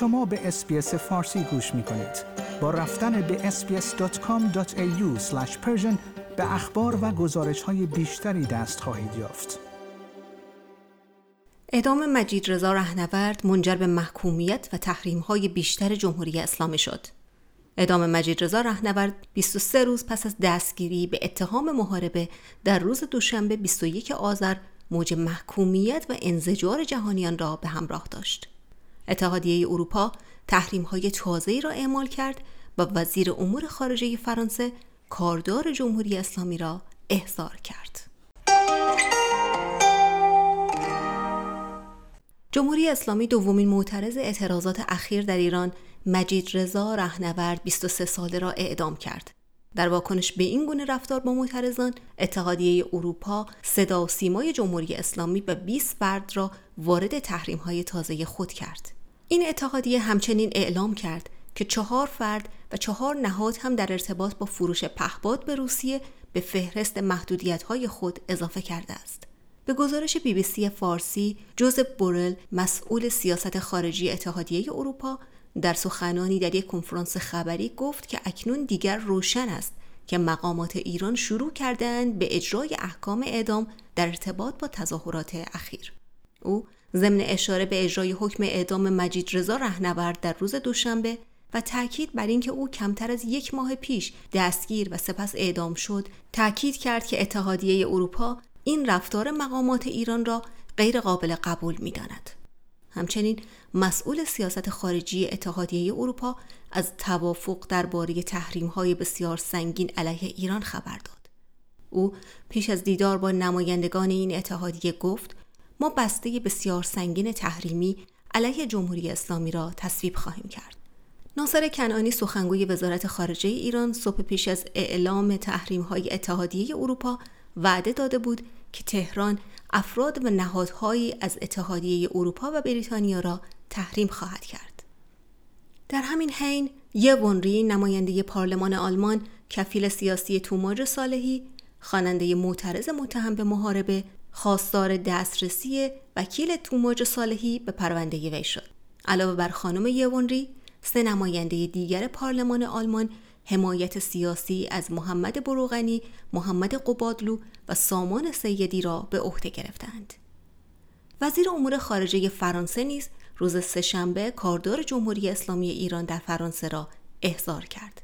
شما به اسپیس فارسی گوش می کنید. با رفتن به sbs.com.au به اخبار و گزارش های بیشتری دست خواهید یافت. اعدام مجید رضا رهنورد منجر به محکومیت و تحریم های بیشتر جمهوری اسلامی شد. اعدام مجید رضا رهنورد 23 روز پس از دستگیری به اتهام محاربه در روز دوشنبه 21 آذر موج محکومیت و انزجار جهانیان را به همراه داشت. اتحادیه اروپا تحریم های تازه‌ای را اعمال کرد و وزیر امور خارجه فرانسه کاردار جمهوری اسلامی را احضار کرد. جمهوری اسلامی دومین معترض اعتراضات اخیر در ایران مجید رضا رهنورد 23 ساله را اعدام کرد. در واکنش به این گونه رفتار با معترضان اتحادیه اروپا صدا و سیمای جمهوری اسلامی به 20 فرد را وارد تحریم های تازه خود کرد. این اتحادیه همچنین اعلام کرد که چهار فرد و چهار نهاد هم در ارتباط با فروش پهپاد به روسیه به فهرست محدودیت های خود اضافه کرده است. به گزارش بی بی سی فارسی، جوزف بورل، مسئول سیاست خارجی اتحادیه اروپا، در سخنانی در یک کنفرانس خبری گفت که اکنون دیگر روشن است که مقامات ایران شروع کردند به اجرای احکام اعدام در ارتباط با تظاهرات اخیر. او ضمن اشاره به اجرای حکم اعدام مجید رضا رهنورد در روز دوشنبه و تاکید بر اینکه او کمتر از یک ماه پیش دستگیر و سپس اعدام شد تاکید کرد که اتحادیه اروپا این رفتار مقامات ایران را غیر قابل قبول می داند. همچنین مسئول سیاست خارجی اتحادیه اروپا از توافق درباره های بسیار سنگین علیه ایران خبر داد. او پیش از دیدار با نمایندگان این اتحادیه گفت ما بسته بسیار سنگین تحریمی علیه جمهوری اسلامی را تصویب خواهیم کرد. ناصر کنعانی سخنگوی وزارت خارجه ایران صبح پیش از اعلام تحریم های اتحادیه اروپا وعده داده بود که تهران افراد و نهادهایی از اتحادیه اروپا و بریتانیا را تحریم خواهد کرد. در همین حین یه ونری نماینده پارلمان آلمان کفیل سیاسی توماج صالحی خواننده معترض متهم به محاربه خواستار دسترسی وکیل توماج صالحی به پرونده وی شد علاوه بر خانم یونری سه نماینده دیگر پارلمان آلمان حمایت سیاسی از محمد بروغنی، محمد قبادلو و سامان سیدی را به عهده گرفتند. وزیر امور خارجه فرانسه نیز روز سهشنبه کاردار جمهوری اسلامی ایران در فرانسه را احضار کرد.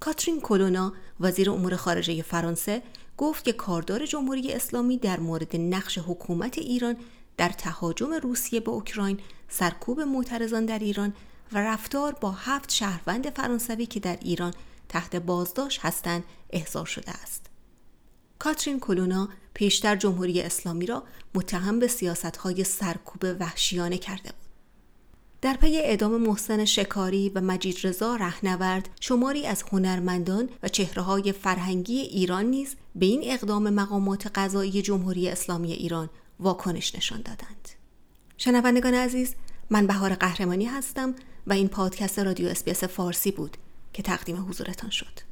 کاترین کولونا وزیر امور خارجه فرانسه گفت که کاردار جمهوری اسلامی در مورد نقش حکومت ایران در تهاجم روسیه به اوکراین، سرکوب معترضان در ایران و رفتار با هفت شهروند فرانسوی که در ایران تحت بازداشت هستند احضار شده است. کاترین کلونا پیشتر جمهوری اسلامی را متهم به سیاستهای سرکوب وحشیانه کرده بود. در پی اعدام محسن شکاری و مجید رضا رهنورد شماری از هنرمندان و چهره های فرهنگی ایران نیز به این اقدام مقامات قضایی جمهوری اسلامی ایران واکنش نشان دادند. شنوندگان عزیز من بهار قهرمانی هستم و این پادکست رادیو SBS فارسی بود که تقدیم حضورتان شد.